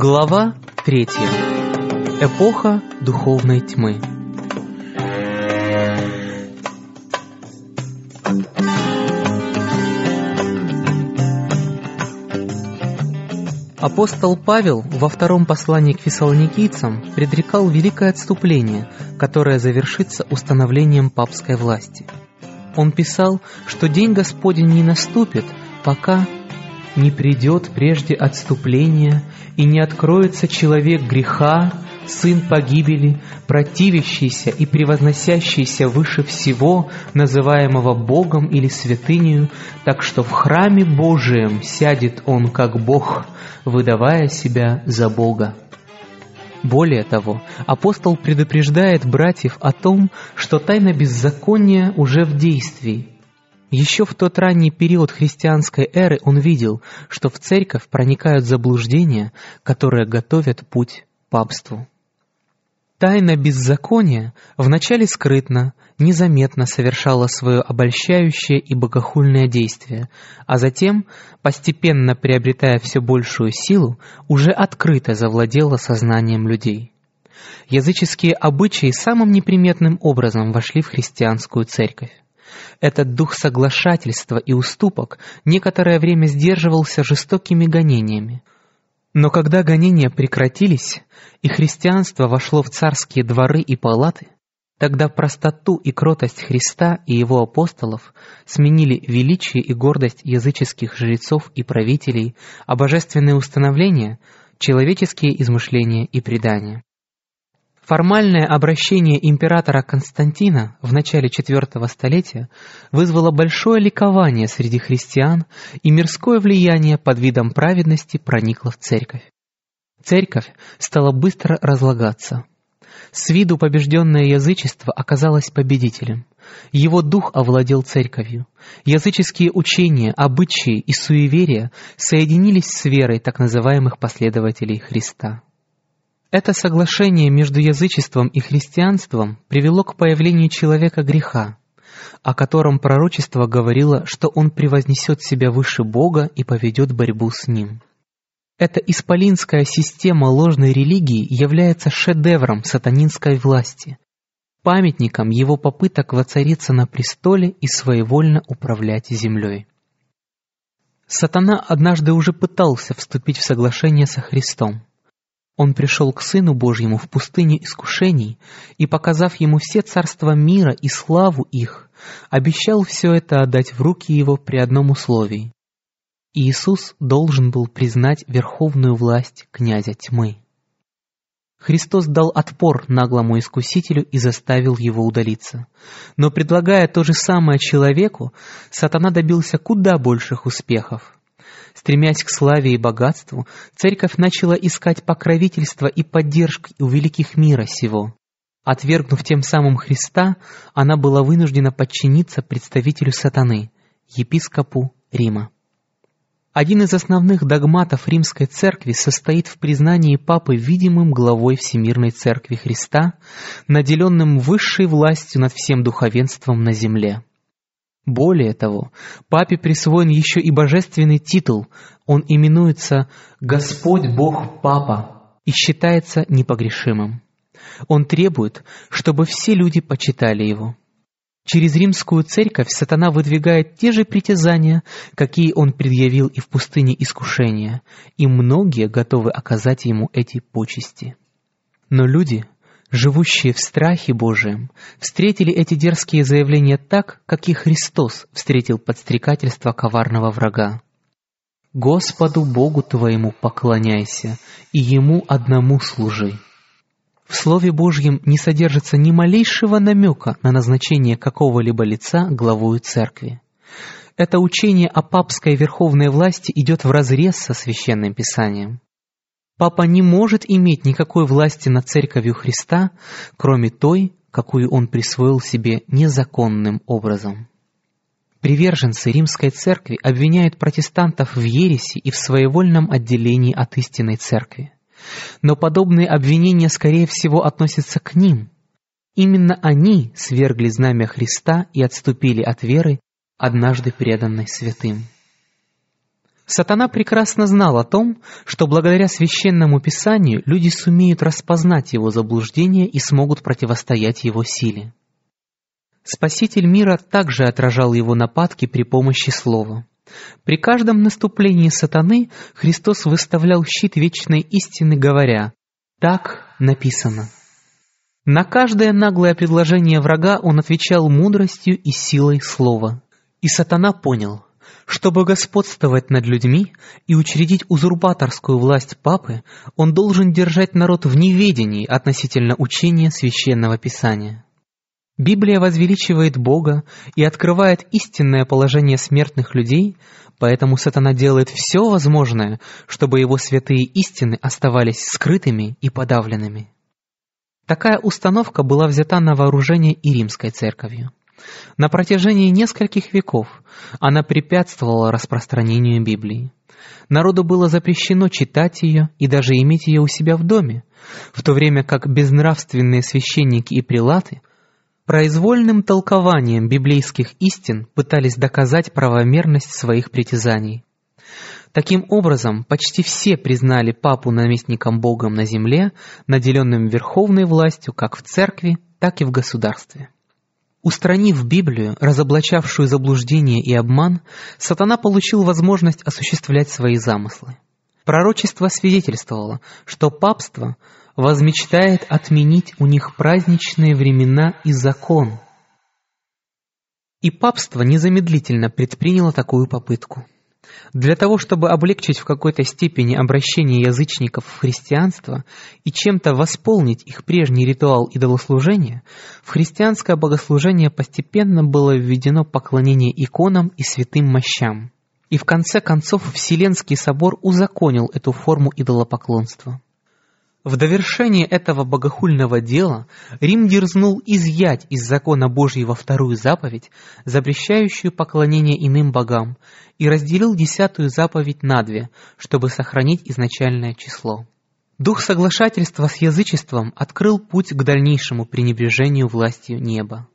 Глава третья. Эпоха духовной тьмы. Апостол Павел во втором послании к фессалоникийцам предрекал великое отступление, которое завершится установлением папской власти. Он писал, что день Господень не наступит, пока не придет прежде отступления, и не откроется человек греха, сын погибели, противящийся и превозносящийся выше всего, называемого Богом или святынею, так что в храме Божием сядет он как Бог, выдавая себя за Бога. Более того, апостол предупреждает братьев о том, что тайна беззакония уже в действии – еще в тот ранний период христианской эры он видел, что в церковь проникают заблуждения, которые готовят путь папству. Тайна беззакония вначале скрытно, незаметно совершала свое обольщающее и богохульное действие, а затем, постепенно приобретая все большую силу, уже открыто завладела сознанием людей. Языческие обычаи самым неприметным образом вошли в христианскую церковь. Этот дух соглашательства и уступок некоторое время сдерживался жестокими гонениями. Но когда гонения прекратились, и христианство вошло в царские дворы и палаты, тогда простоту и кротость Христа и его апостолов сменили величие и гордость языческих жрецов и правителей, а божественные установления — человеческие измышления и предания. Формальное обращение императора Константина в начале IV столетия вызвало большое ликование среди христиан, и мирское влияние под видом праведности проникло в церковь. Церковь стала быстро разлагаться. С виду побежденное язычество оказалось победителем. Его дух овладел церковью. Языческие учения, обычаи и суеверия соединились с верой так называемых последователей Христа. Это соглашение между язычеством и христианством привело к появлению человека греха, о котором пророчество говорило, что он превознесет себя выше Бога и поведет борьбу с ним. Эта исполинская система ложной религии является шедевром сатанинской власти, памятником его попыток воцариться на престоле и своевольно управлять землей. Сатана однажды уже пытался вступить в соглашение со Христом. Он пришел к Сыну Божьему в пустыне искушений и, показав Ему все царства мира и славу их, обещал все это отдать в руки Его при одном условии. Иисус должен был признать верховную власть князя тьмы. Христос дал отпор наглому искусителю и заставил его удалиться. Но предлагая то же самое человеку, сатана добился куда больших успехов. Стремясь к славе и богатству, церковь начала искать покровительство и поддержку у великих мира сего. Отвергнув тем самым Христа, она была вынуждена подчиниться представителю сатаны, епископу Рима. Один из основных догматов Римской Церкви состоит в признании Папы видимым главой Всемирной Церкви Христа, наделенным высшей властью над всем духовенством на земле. Более того, папе присвоен еще и божественный титул. Он именуется «Господь Бог Папа» и считается непогрешимым. Он требует, чтобы все люди почитали его. Через римскую церковь сатана выдвигает те же притязания, какие он предъявил и в пустыне искушения, и многие готовы оказать ему эти почести. Но люди – живущие в страхе Божием, встретили эти дерзкие заявления так, как и Христос встретил подстрекательство коварного врага. «Господу Богу твоему поклоняйся, и Ему одному служи». В Слове Божьем не содержится ни малейшего намека на назначение какого-либо лица главою церкви. Это учение о папской верховной власти идет вразрез со Священным Писанием. Папа не может иметь никакой власти над Церковью Христа, кроме той, какую он присвоил себе незаконным образом. Приверженцы Римской Церкви обвиняют протестантов в ереси и в своевольном отделении от истинной Церкви. Но подобные обвинения, скорее всего, относятся к ним. Именно они свергли знамя Христа и отступили от веры, однажды преданной святым. Сатана прекрасно знал о том, что благодаря священному писанию люди сумеют распознать его заблуждение и смогут противостоять его силе. Спаситель мира также отражал его нападки при помощи слова. При каждом наступлении сатаны Христос выставлял щит вечной истины, говоря «Так написано». На каждое наглое предложение врага он отвечал мудростью и силой слова. И сатана понял – чтобы господствовать над людьми и учредить узурпаторскую власть папы, он должен держать народ в неведении относительно учения священного писания. Библия возвеличивает Бога и открывает истинное положение смертных людей, поэтому сатана делает все возможное, чтобы его святые истины оставались скрытыми и подавленными. Такая установка была взята на вооружение и римской церковью. На протяжении нескольких веков она препятствовала распространению Библии. Народу было запрещено читать ее и даже иметь ее у себя в доме, в то время как безнравственные священники и прилаты произвольным толкованием библейских истин пытались доказать правомерность своих притязаний. Таким образом, почти все признали папу наместником Богом на земле, наделенным верховной властью как в церкви, так и в государстве. Устранив Библию, разоблачавшую заблуждение и обман, сатана получил возможность осуществлять свои замыслы. Пророчество свидетельствовало, что папство возмечтает отменить у них праздничные времена и закон. И папство незамедлительно предприняло такую попытку. Для того, чтобы облегчить в какой-то степени обращение язычников в христианство и чем-то восполнить их прежний ритуал идолослужения, в христианское богослужение постепенно было введено поклонение иконам и святым мощам. И в конце концов Вселенский собор узаконил эту форму идолопоклонства. В довершение этого богохульного дела Рим дерзнул изъять из закона Божьего вторую заповедь, запрещающую поклонение иным богам, и разделил десятую заповедь на две, чтобы сохранить изначальное число. Дух соглашательства с язычеством открыл путь к дальнейшему пренебрежению властью неба.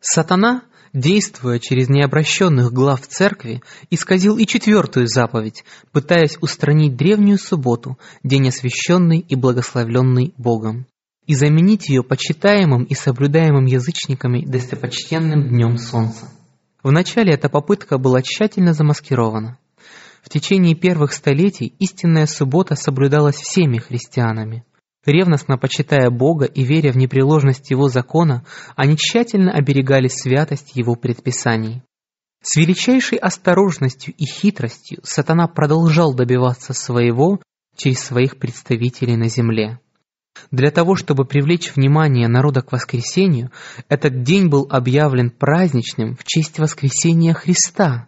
Сатана – действуя через необращенных глав церкви, исказил и четвертую заповедь, пытаясь устранить древнюю субботу, день освященный и благословленный Богом, и заменить ее почитаемым и соблюдаемым язычниками достопочтенным днем солнца. Вначале эта попытка была тщательно замаскирована. В течение первых столетий истинная суббота соблюдалась всеми христианами. Ревностно почитая Бога и веря в непреложность Его закона, они тщательно оберегали святость Его предписаний. С величайшей осторожностью и хитростью сатана продолжал добиваться своего через своих представителей на земле. Для того, чтобы привлечь внимание народа к воскресению, этот день был объявлен праздничным в честь воскресения Христа –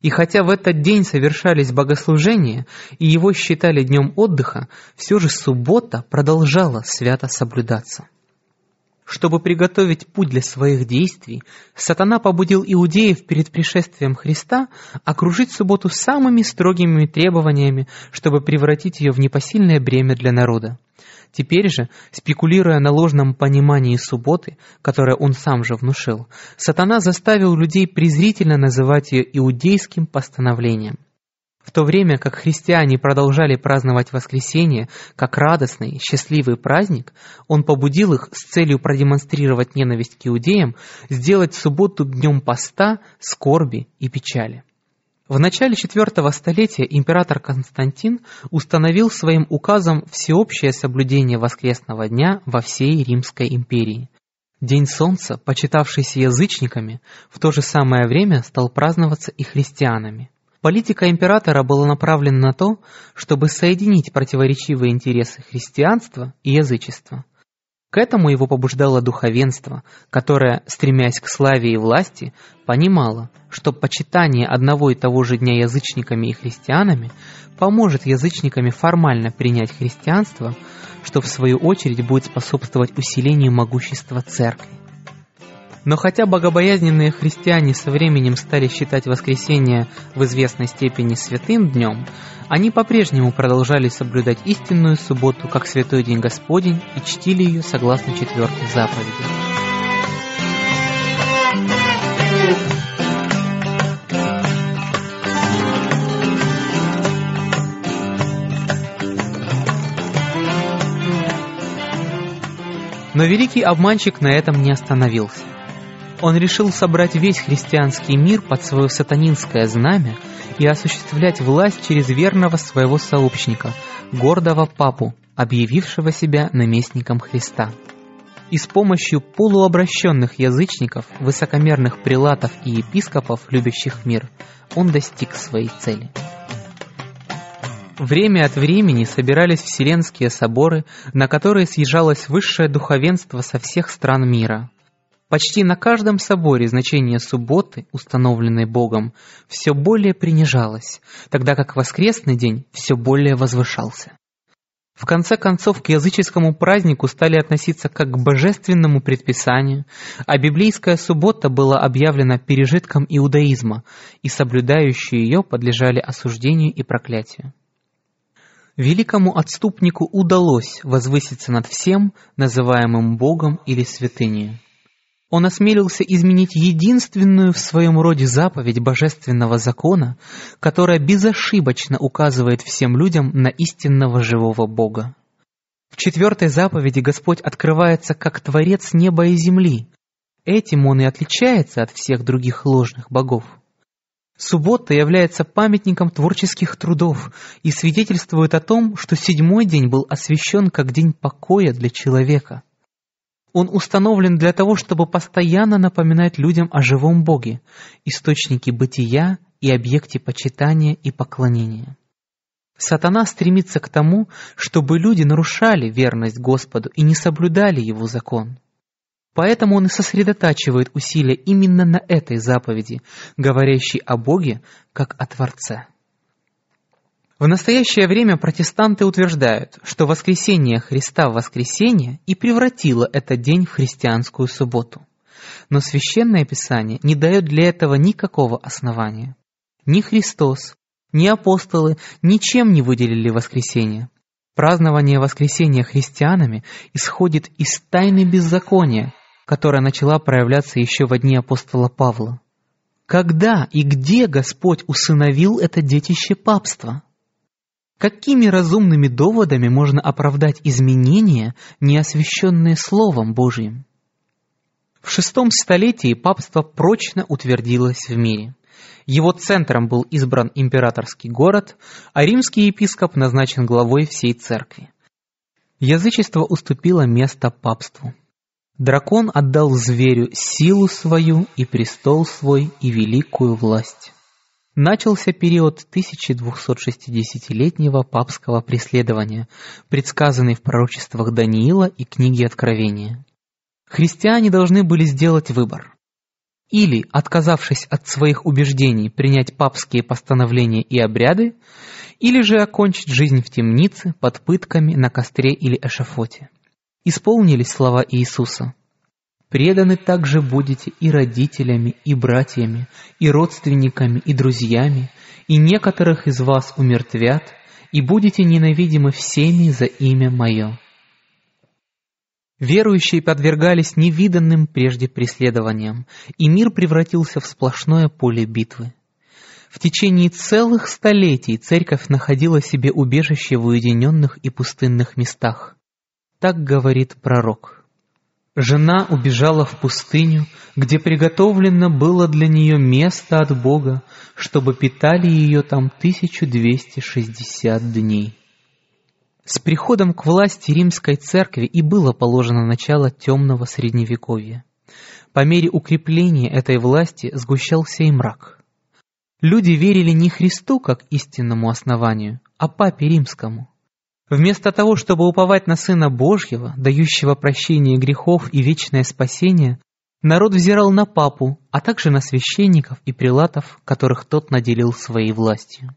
и хотя в этот день совершались богослужения, и его считали днем отдыха, все же суббота продолжала свято соблюдаться. Чтобы приготовить путь для своих действий, сатана побудил иудеев перед пришествием Христа окружить субботу самыми строгими требованиями, чтобы превратить ее в непосильное бремя для народа. Теперь же, спекулируя на ложном понимании субботы, которое он сам же внушил, сатана заставил людей презрительно называть ее иудейским постановлением. В то время как христиане продолжали праздновать воскресенье как радостный, счастливый праздник, он побудил их с целью продемонстрировать ненависть к иудеям сделать субботу днем поста, скорби и печали. В начале IV столетия император Константин установил своим указом всеобщее соблюдение воскресного дня во всей Римской империи. День Солнца, почитавшийся язычниками, в то же самое время стал праздноваться и христианами. Политика императора была направлена на то, чтобы соединить противоречивые интересы христианства и язычества – к этому его побуждало духовенство, которое, стремясь к славе и власти, понимало, что почитание одного и того же дня язычниками и христианами поможет язычниками формально принять христианство, что в свою очередь будет способствовать усилению могущества церкви. Но хотя богобоязненные христиане со временем стали считать воскресенье в известной степени святым днем, они по-прежнему продолжали соблюдать истинную субботу как святой день Господень и чтили ее согласно четвертой заповеди. Но великий обманщик на этом не остановился. Он решил собрать весь христианский мир под свое сатанинское знамя и осуществлять власть через верного своего сообщника, гордого папу, объявившего себя наместником Христа. И с помощью полуобращенных язычников, высокомерных прилатов и епископов, любящих мир, он достиг своей цели. Время от времени собирались вселенские соборы, на которые съезжалось высшее духовенство со всех стран мира – Почти на каждом соборе значение субботы, установленной Богом, все более принижалось, тогда как воскресный день все более возвышался. В конце концов, к языческому празднику стали относиться как к божественному предписанию, а библейская суббота была объявлена пережитком иудаизма, и соблюдающие ее подлежали осуждению и проклятию. Великому отступнику удалось возвыситься над всем, называемым Богом или святыней. Он осмелился изменить единственную в своем роде заповедь божественного закона, которая безошибочно указывает всем людям на истинного живого Бога. В четвертой заповеди Господь открывается как Творец неба и земли. Этим Он и отличается от всех других ложных богов. Суббота является памятником творческих трудов и свидетельствует о том, что седьмой день был освящен как день покоя для человека – он установлен для того, чтобы постоянно напоминать людям о живом Боге, источнике бытия и объекте почитания и поклонения. Сатана стремится к тому, чтобы люди нарушали верность Господу и не соблюдали Его закон. Поэтому он и сосредотачивает усилия именно на этой заповеди, говорящей о Боге как о Творце. В настоящее время протестанты утверждают, что воскресение Христа в воскресенье и превратило этот день в христианскую субботу. Но Священное Писание не дает для этого никакого основания. Ни Христос, ни апостолы ничем не выделили воскресенье. Празднование воскресения христианами исходит из тайны беззакония, которая начала проявляться еще в дни апостола Павла. Когда и где Господь усыновил это детище папства? Какими разумными доводами можно оправдать изменения, не освященные Словом Божьим? В шестом столетии папство прочно утвердилось в мире. Его центром был избран императорский город, а римский епископ назначен главой всей церкви. Язычество уступило место папству. Дракон отдал зверю силу свою и престол свой и великую власть начался период 1260-летнего папского преследования, предсказанный в пророчествах Даниила и книге Откровения. Христиане должны были сделать выбор. Или, отказавшись от своих убеждений, принять папские постановления и обряды, или же окончить жизнь в темнице, под пытками, на костре или эшафоте. Исполнились слова Иисуса – Преданы также будете и родителями, и братьями, и родственниками, и друзьями, и некоторых из вас умертвят, и будете ненавидимы всеми за имя Мое». Верующие подвергались невиданным прежде преследованиям, и мир превратился в сплошное поле битвы. В течение целых столетий церковь находила себе убежище в уединенных и пустынных местах. Так говорит пророк. Жена убежала в пустыню, где приготовлено было для нее место от Бога, чтобы питали ее там 1260 дней. С приходом к власти римской церкви и было положено начало темного средневековья. По мере укрепления этой власти сгущался и мрак. Люди верили не Христу как истинному основанию, а Папе Римскому – Вместо того, чтобы уповать на Сына Божьего, дающего прощение грехов и вечное спасение, народ взирал на папу, а также на священников и прилатов, которых тот наделил своей властью.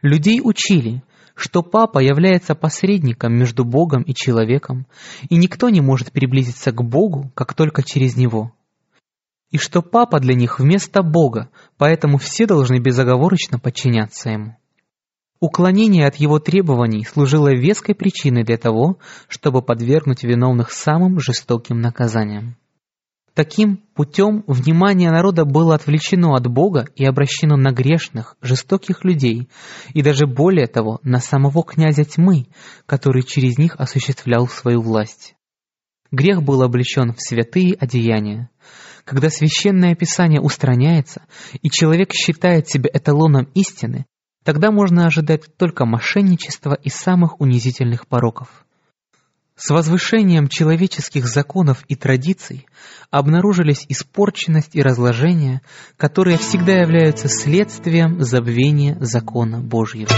Людей учили, что папа является посредником между Богом и человеком, и никто не может приблизиться к Богу, как только через него. И что папа для них вместо Бога, поэтому все должны безоговорочно подчиняться ему. Уклонение от его требований служило веской причиной для того, чтобы подвергнуть виновных самым жестоким наказаниям. Таким путем внимание народа было отвлечено от Бога и обращено на грешных, жестоких людей, и даже более того, на самого князя тьмы, который через них осуществлял свою власть. грех был облечен в святые одеяния. Когда священное писание устраняется, и человек считает себя эталоном истины, тогда можно ожидать только мошенничества и самых унизительных пороков. С возвышением человеческих законов и традиций обнаружились испорченность и разложение, которые всегда являются следствием забвения закона Божьего.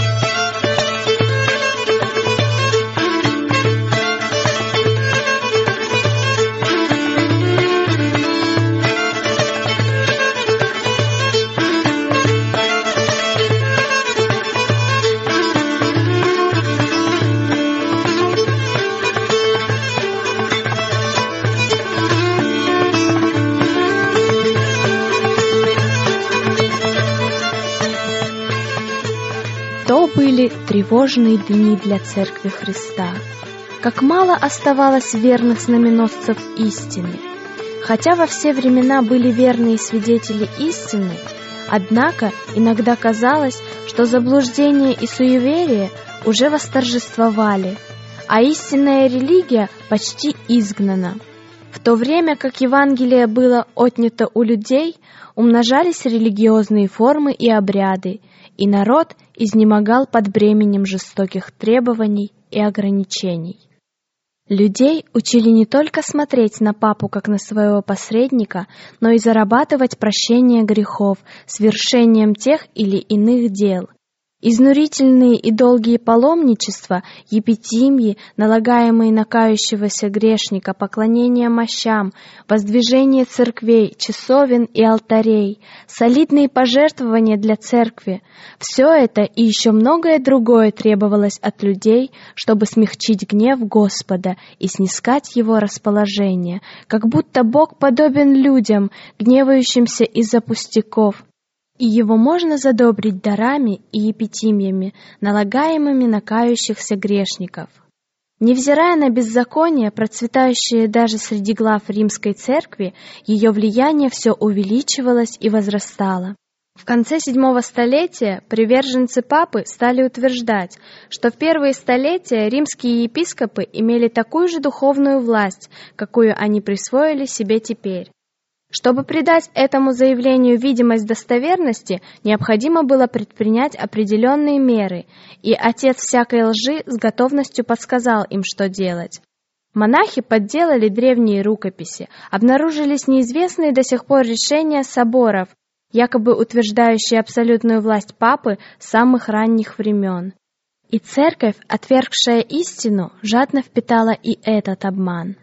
Были тревожные дни для Церкви Христа. Как мало оставалось верных знаменосцев истины. Хотя во все времена были верные свидетели истины, однако иногда казалось, что заблуждение и суеверие уже восторжествовали, а истинная религия почти изгнана. В то время как Евангелие было отнято у людей, умножались религиозные формы и обряды, и народ изнемогал под бременем жестоких требований и ограничений. Людей учили не только смотреть на папу как на своего посредника, но и зарабатывать прощение грехов свершением тех или иных дел, Изнурительные и долгие паломничества, епитимьи, налагаемые на кающегося грешника, поклонение мощам, воздвижение церквей, часовен и алтарей, солидные пожертвования для церкви — все это и еще многое другое требовалось от людей, чтобы смягчить гнев Господа и снискать его расположение, как будто Бог подобен людям, гневающимся из-за пустяков, и его можно задобрить дарами и епитимиями, налагаемыми на кающихся грешников. Невзирая на беззаконие, процветающее даже среди глав римской церкви, ее влияние все увеличивалось и возрастало. В конце седьмого столетия приверженцы папы стали утверждать, что в первые столетия римские епископы имели такую же духовную власть, какую они присвоили себе теперь. Чтобы придать этому заявлению видимость достоверности, необходимо было предпринять определенные меры, и отец всякой лжи с готовностью подсказал им, что делать. Монахи подделали древние рукописи, обнаружились неизвестные до сих пор решения соборов, якобы утверждающие абсолютную власть папы с самых ранних времен. И церковь, отвергшая истину, жадно впитала и этот обман.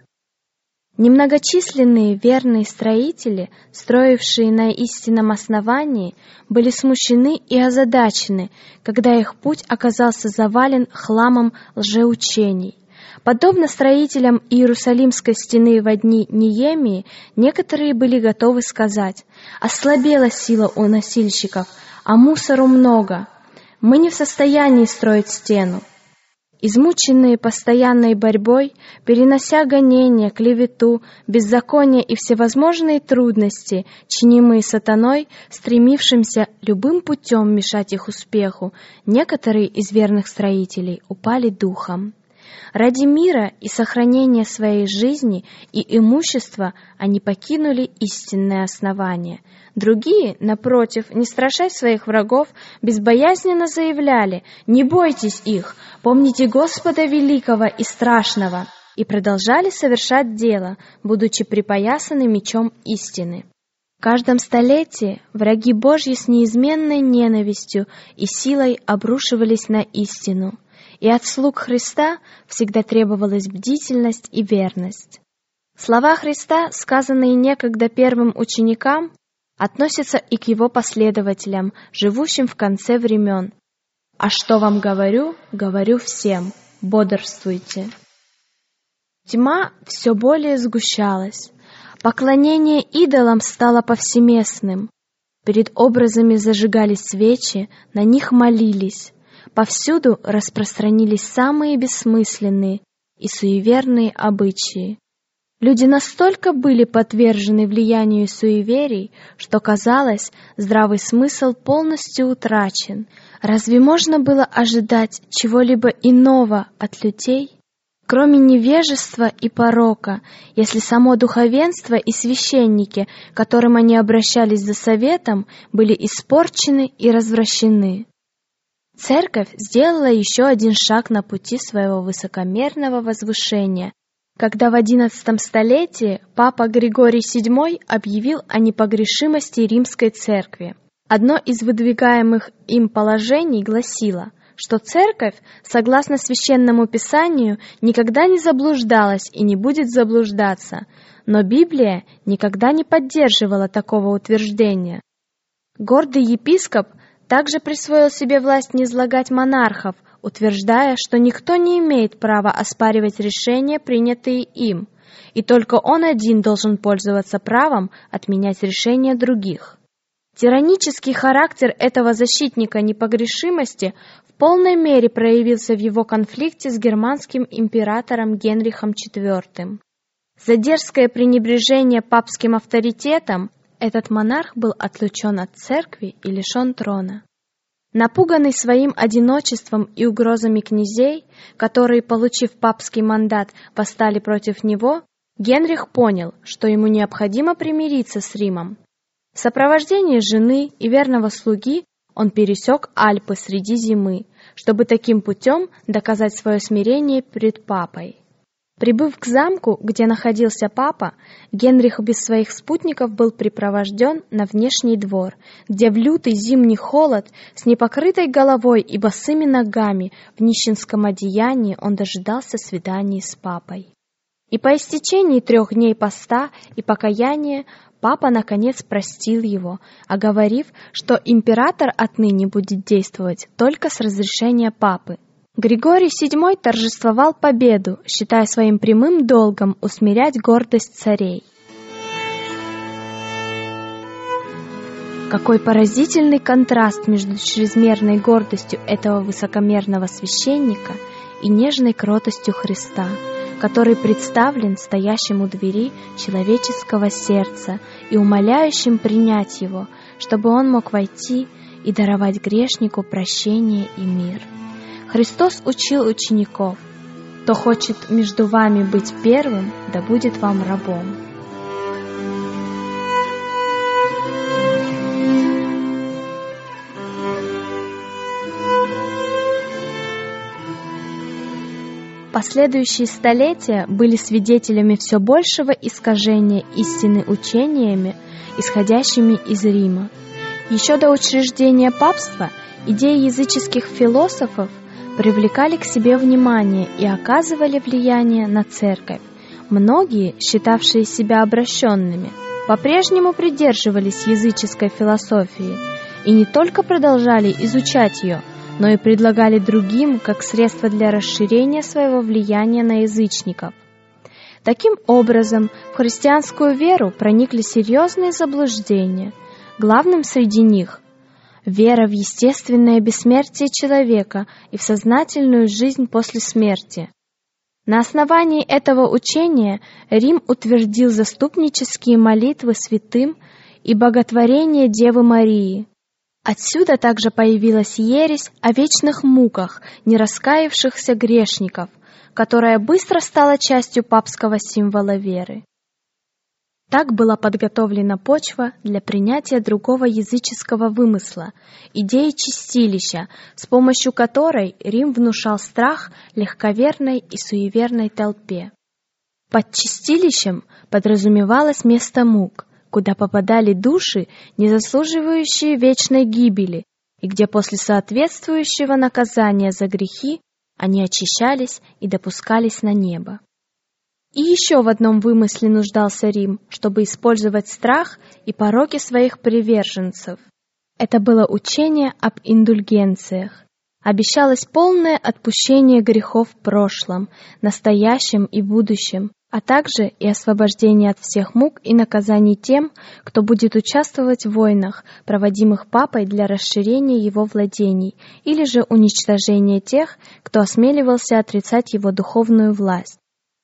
Немногочисленные верные строители, строившие на истинном основании, были смущены и озадачены, когда их путь оказался завален хламом лжеучений. Подобно строителям Иерусалимской стены в дни Ниемии, некоторые были готовы сказать «Ослабела сила у носильщиков, а мусору много. Мы не в состоянии строить стену. Измученные постоянной борьбой, перенося гонения, клевету, беззаконие и всевозможные трудности, чинимые сатаной, стремившимся любым путем мешать их успеху, некоторые из верных строителей упали духом. Ради мира и сохранения своей жизни и имущества они покинули истинное основание. Другие, напротив, не страшась своих врагов, безбоязненно заявляли «Не бойтесь их, помните Господа великого и страшного» и продолжали совершать дело, будучи припоясаны мечом истины. В каждом столетии враги Божьи с неизменной ненавистью и силой обрушивались на истину – и от слуг Христа всегда требовалась бдительность и верность. Слова Христа, сказанные некогда первым ученикам, относятся и к его последователям, живущим в конце времен. «А что вам говорю, говорю всем, бодрствуйте». Тьма все более сгущалась. Поклонение идолам стало повсеместным. Перед образами зажигались свечи, на них молились. Повсюду распространились самые бессмысленные и суеверные обычаи. Люди настолько были подвержены влиянию суеверий, что казалось, здравый смысл полностью утрачен. Разве можно было ожидать чего-либо иного от людей, кроме невежества и порока, если само духовенство и священники, к которым они обращались за советом, были испорчены и развращены. Церковь сделала еще один шаг на пути своего высокомерного возвышения, когда в XI столетии папа Григорий VII объявил о непогрешимости римской церкви. Одно из выдвигаемых им положений гласило – что церковь, согласно священному писанию, никогда не заблуждалась и не будет заблуждаться, но Библия никогда не поддерживала такого утверждения. Гордый епископ также присвоил себе власть низлагать монархов, утверждая, что никто не имеет права оспаривать решения, принятые им, и только он один должен пользоваться правом отменять решения других. Тиранический характер этого защитника непогрешимости в полной мере проявился в его конфликте с германским императором Генрихом IV. За дерзкое пренебрежение папским авторитетом этот монарх был отлучен от церкви и лишен трона. Напуганный своим одиночеством и угрозами князей, которые, получив папский мандат, восстали против него, Генрих понял, что ему необходимо примириться с Римом, в сопровождении жены и верного слуги он пересек Альпы среди зимы, чтобы таким путем доказать свое смирение перед папой. Прибыв к замку, где находился папа, Генрих без своих спутников был припровожден на внешний двор, где в лютый зимний холод с непокрытой головой и босыми ногами в нищенском одеянии он дожидался свидания с папой. И по истечении трех дней поста и покаяния Папа, наконец, простил его, оговорив, что император отныне будет действовать только с разрешения папы. Григорий VII торжествовал победу, считая своим прямым долгом усмирять гордость царей. Какой поразительный контраст между чрезмерной гордостью этого высокомерного священника и нежной кротостью Христа – который представлен стоящим у двери человеческого сердца и умоляющим принять его, чтобы он мог войти и даровать грешнику прощение и мир. Христос учил учеников, «Кто хочет между вами быть первым, да будет вам рабом». Последующие столетия были свидетелями все большего искажения истины учениями, исходящими из Рима. Еще до учреждения папства идеи языческих философов привлекали к себе внимание и оказывали влияние на церковь. Многие, считавшие себя обращенными, по-прежнему придерживались языческой философии и не только продолжали изучать ее, но и предлагали другим как средство для расширения своего влияния на язычников. Таким образом, в христианскую веру проникли серьезные заблуждения. Главным среди них – вера в естественное бессмертие человека и в сознательную жизнь после смерти. На основании этого учения Рим утвердил заступнические молитвы святым и боготворение Девы Марии – Отсюда также появилась ересь о вечных муках нераскаявшихся грешников, которая быстро стала частью папского символа веры. Так была подготовлена почва для принятия другого языческого вымысла, идеи чистилища, с помощью которой Рим внушал страх легковерной и суеверной толпе. Под чистилищем подразумевалось место мук, куда попадали души, не заслуживающие вечной гибели, и где после соответствующего наказания за грехи они очищались и допускались на небо. И еще в одном вымысле нуждался Рим, чтобы использовать страх и пороки своих приверженцев. Это было учение об индульгенциях. Обещалось полное отпущение грехов в прошлом, настоящем и будущем, а также и освобождение от всех мук и наказаний тем, кто будет участвовать в войнах, проводимых папой для расширения его владений, или же уничтожения тех, кто осмеливался отрицать его духовную власть.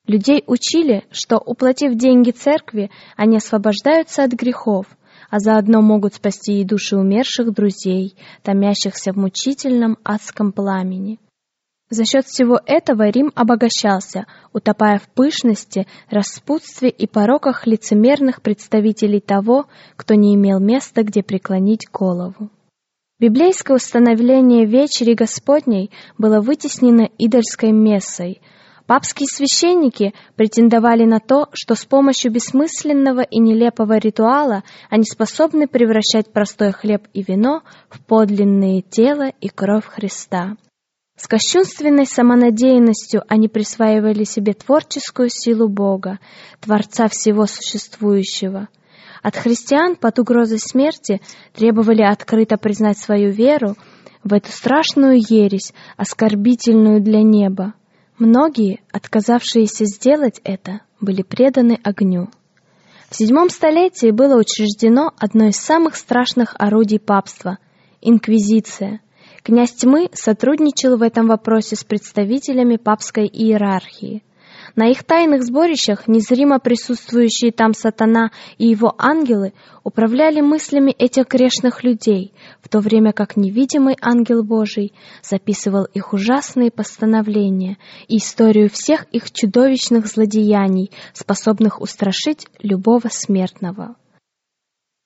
Людей учили, что, уплатив деньги церкви, они освобождаются от грехов, а заодно могут спасти и души умерших друзей, томящихся в мучительном адском пламени. За счет всего этого Рим обогащался, утопая в пышности, распутстве и пороках лицемерных представителей того, кто не имел места, где преклонить голову. Библейское установление вечери Господней было вытеснено идольской мессой. Папские священники претендовали на то, что с помощью бессмысленного и нелепого ритуала они способны превращать простой хлеб и вино в подлинные тело и кровь Христа. С кощунственной самонадеянностью они присваивали себе творческую силу Бога, Творца всего существующего. От христиан под угрозой смерти требовали открыто признать свою веру в эту страшную ересь, оскорбительную для неба. Многие, отказавшиеся сделать это, были преданы огню. В седьмом столетии было учреждено одно из самых страшных орудий папства – инквизиция – Князь Тьмы сотрудничал в этом вопросе с представителями папской иерархии. На их тайных сборищах незримо присутствующие там сатана и его ангелы управляли мыслями этих грешных людей, в то время как невидимый ангел Божий записывал их ужасные постановления и историю всех их чудовищных злодеяний, способных устрашить любого смертного.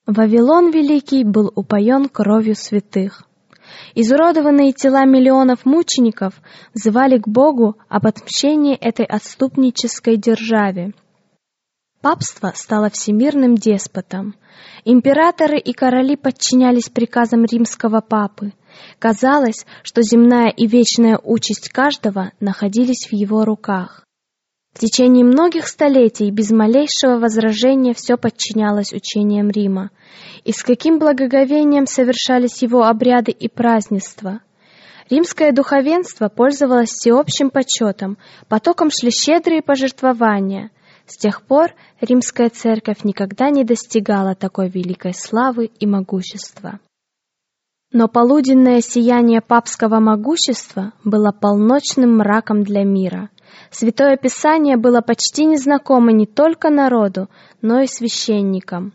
Вавилон Великий был упоен кровью святых. Изуродованные тела миллионов мучеников взывали к Богу об отмщении этой отступнической державе. Папство стало всемирным деспотом. Императоры и короли подчинялись приказам римского папы. Казалось, что земная и вечная участь каждого находились в его руках. В течение многих столетий без малейшего возражения все подчинялось учениям Рима, и с каким благоговением совершались его обряды и празднества. Римское духовенство пользовалось всеобщим почетом, потоком шли щедрые пожертвования. С тех пор римская церковь никогда не достигала такой великой славы и могущества. Но полуденное сияние папского могущества было полночным мраком для мира – Святое Писание было почти незнакомо не только народу, но и священникам.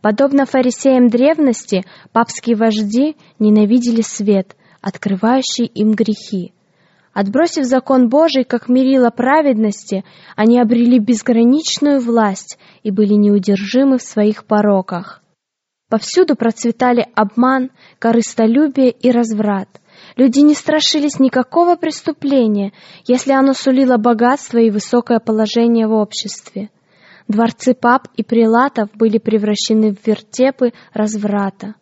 Подобно фарисеям древности, папские вожди ненавидели свет, открывающий им грехи. Отбросив закон Божий как мерило праведности, они обрели безграничную власть и были неудержимы в своих пороках. Повсюду процветали обман, корыстолюбие и разврат. Люди не страшились никакого преступления, если оно сулило богатство и высокое положение в обществе. Дворцы пап и прилатов были превращены в вертепы разврата.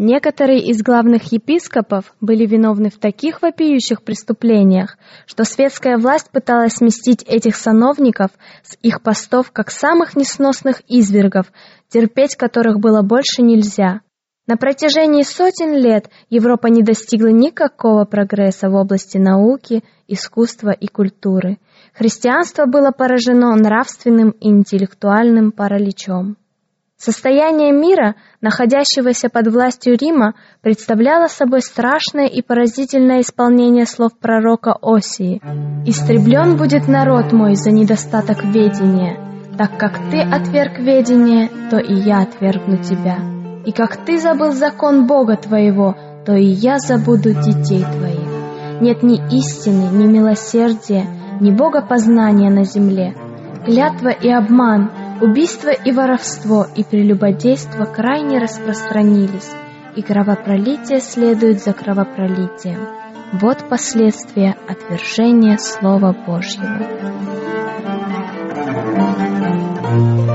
Некоторые из главных епископов были виновны в таких вопиющих преступлениях, что светская власть пыталась сместить этих сановников с их постов как самых несносных извергов, терпеть которых было больше нельзя. На протяжении сотен лет Европа не достигла никакого прогресса в области науки, искусства и культуры. Христианство было поражено нравственным и интеллектуальным параличом. Состояние мира, находящегося под властью Рима, представляло собой страшное и поразительное исполнение слов пророка Осии. «Истреблен будет народ мой за недостаток ведения, так как ты отверг ведение, то и я отвергну тебя». И как ты забыл закон Бога твоего, то и я забуду детей твоих. Нет ни истины, ни милосердия, ни Бога познания на земле. Клятва и обман, убийство и воровство и прелюбодейство крайне распространились, и кровопролитие следует за кровопролитием. Вот последствия отвержения Слова Божьего. Thank you.